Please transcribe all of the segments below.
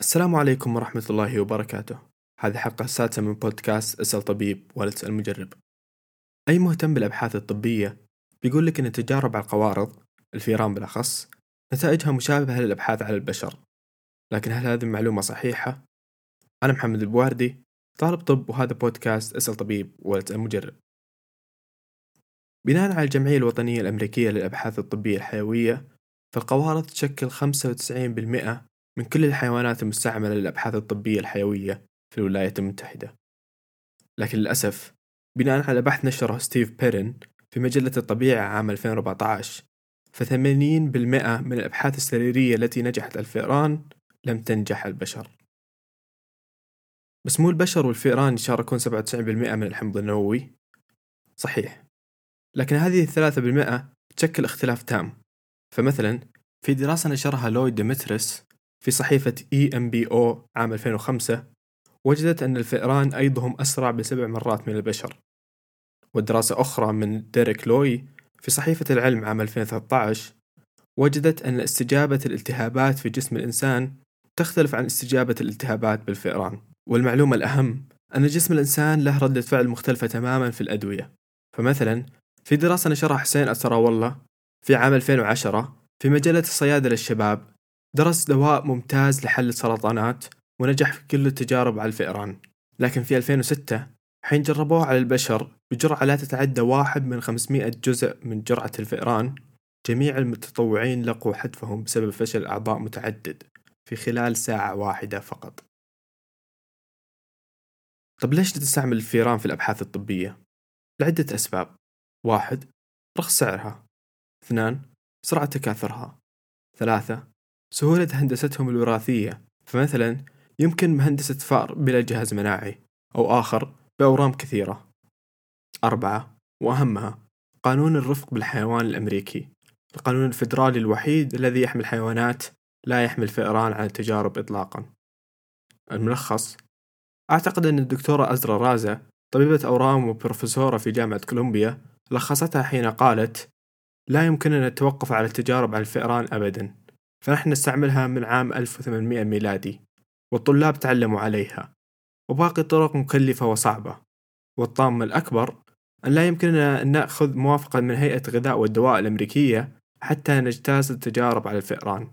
السلام عليكم ورحمة الله وبركاته. هذه الحلقة السادسة من بودكاست اسأل طبيب ولا تسأل مجرب. أي مهتم بالأبحاث الطبية بيقول لك أن التجارب على القوارض الفيران بالأخص نتائجها مشابهة للأبحاث على البشر. لكن هل هذه المعلومة صحيحة؟ أنا محمد البواردي طالب طب وهذا بودكاست اسأل طبيب ولا تسأل مجرب. بناء على الجمعية الوطنية الأمريكية للأبحاث الطبية الحيوية فالقوارض تشكل 95% من كل الحيوانات المستعملة للأبحاث الطبية الحيوية في الولايات المتحدة. لكن للأسف بناء على بحث نشره ستيف بيرن في مجلة الطبيعة عام 2014 فثمانين بالمئة من الأبحاث السريرية التي نجحت الفئران لم تنجح البشر. بس مو البشر والفئران يشاركون 97% من الحمض النووي؟ صحيح. لكن هذه الثلاثة بالمئة تشكل اختلاف تام. فمثلا في دراسة نشرها لويد ديمتريس في صحيفة EMBO عام 2005 وجدت أن الفئران أيضهم أسرع بسبع مرات من البشر. ودراسة أخرى من ديريك لوي في صحيفة العلم عام 2013 وجدت أن استجابة الالتهابات في جسم الإنسان تختلف عن استجابة الالتهابات بالفئران. والمعلومة الأهم أن جسم الإنسان له ردة فعل مختلفة تماما في الأدوية. فمثلا في دراسة نشرها حسين أسراولة في عام 2010 في مجلة الصيادلة الشباب درس دواء ممتاز لحل السرطانات ونجح في كل التجارب على الفئران. لكن في 2006 حين جربوه على البشر بجرعة لا تتعدى واحد من 500 جزء من جرعة الفئران جميع المتطوعين لقوا حتفهم بسبب فشل أعضاء متعدد في خلال ساعة واحدة فقط. طب ليش تستعمل الفيران في الأبحاث الطبية؟ لعدة أسباب. واحد رخص سعرها. اثنان سرعة تكاثرها. ثلاثة سهولة هندستهم الوراثية. فمثلا يمكن مهندسة فأر بلا جهاز مناعي أو آخر بأورام كثيرة. أربعة وأهمها قانون الرفق بالحيوان الأمريكي. القانون الفيدرالي الوحيد الذي يحمي الحيوانات لا يحمي الفئران عن التجارب إطلاقا. الملخص أعتقد أن الدكتورة أزرا رازا طبيبة أورام وبروفيسورة في جامعة كولومبيا لخصتها حين قالت لا يمكننا التوقف على التجارب على الفئران أبدا. فنحن نستعملها من عام 1800 ميلادي والطلاب تعلموا عليها وباقي الطرق مكلفة وصعبة. والطامة الأكبر أن لا يمكننا أن نأخذ موافقة من هيئة الغذاء والدواء الأمريكية حتى نجتاز التجارب على الفئران.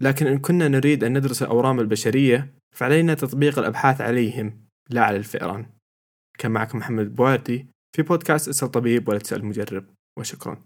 لكن إن كنا نريد أن ندرس الأورام البشرية فعلينا تطبيق الأبحاث عليهم لا على الفئران. كان معكم محمد بواردي في بودكاست اسأل طبيب ولا تسأل مجرب وشكرا.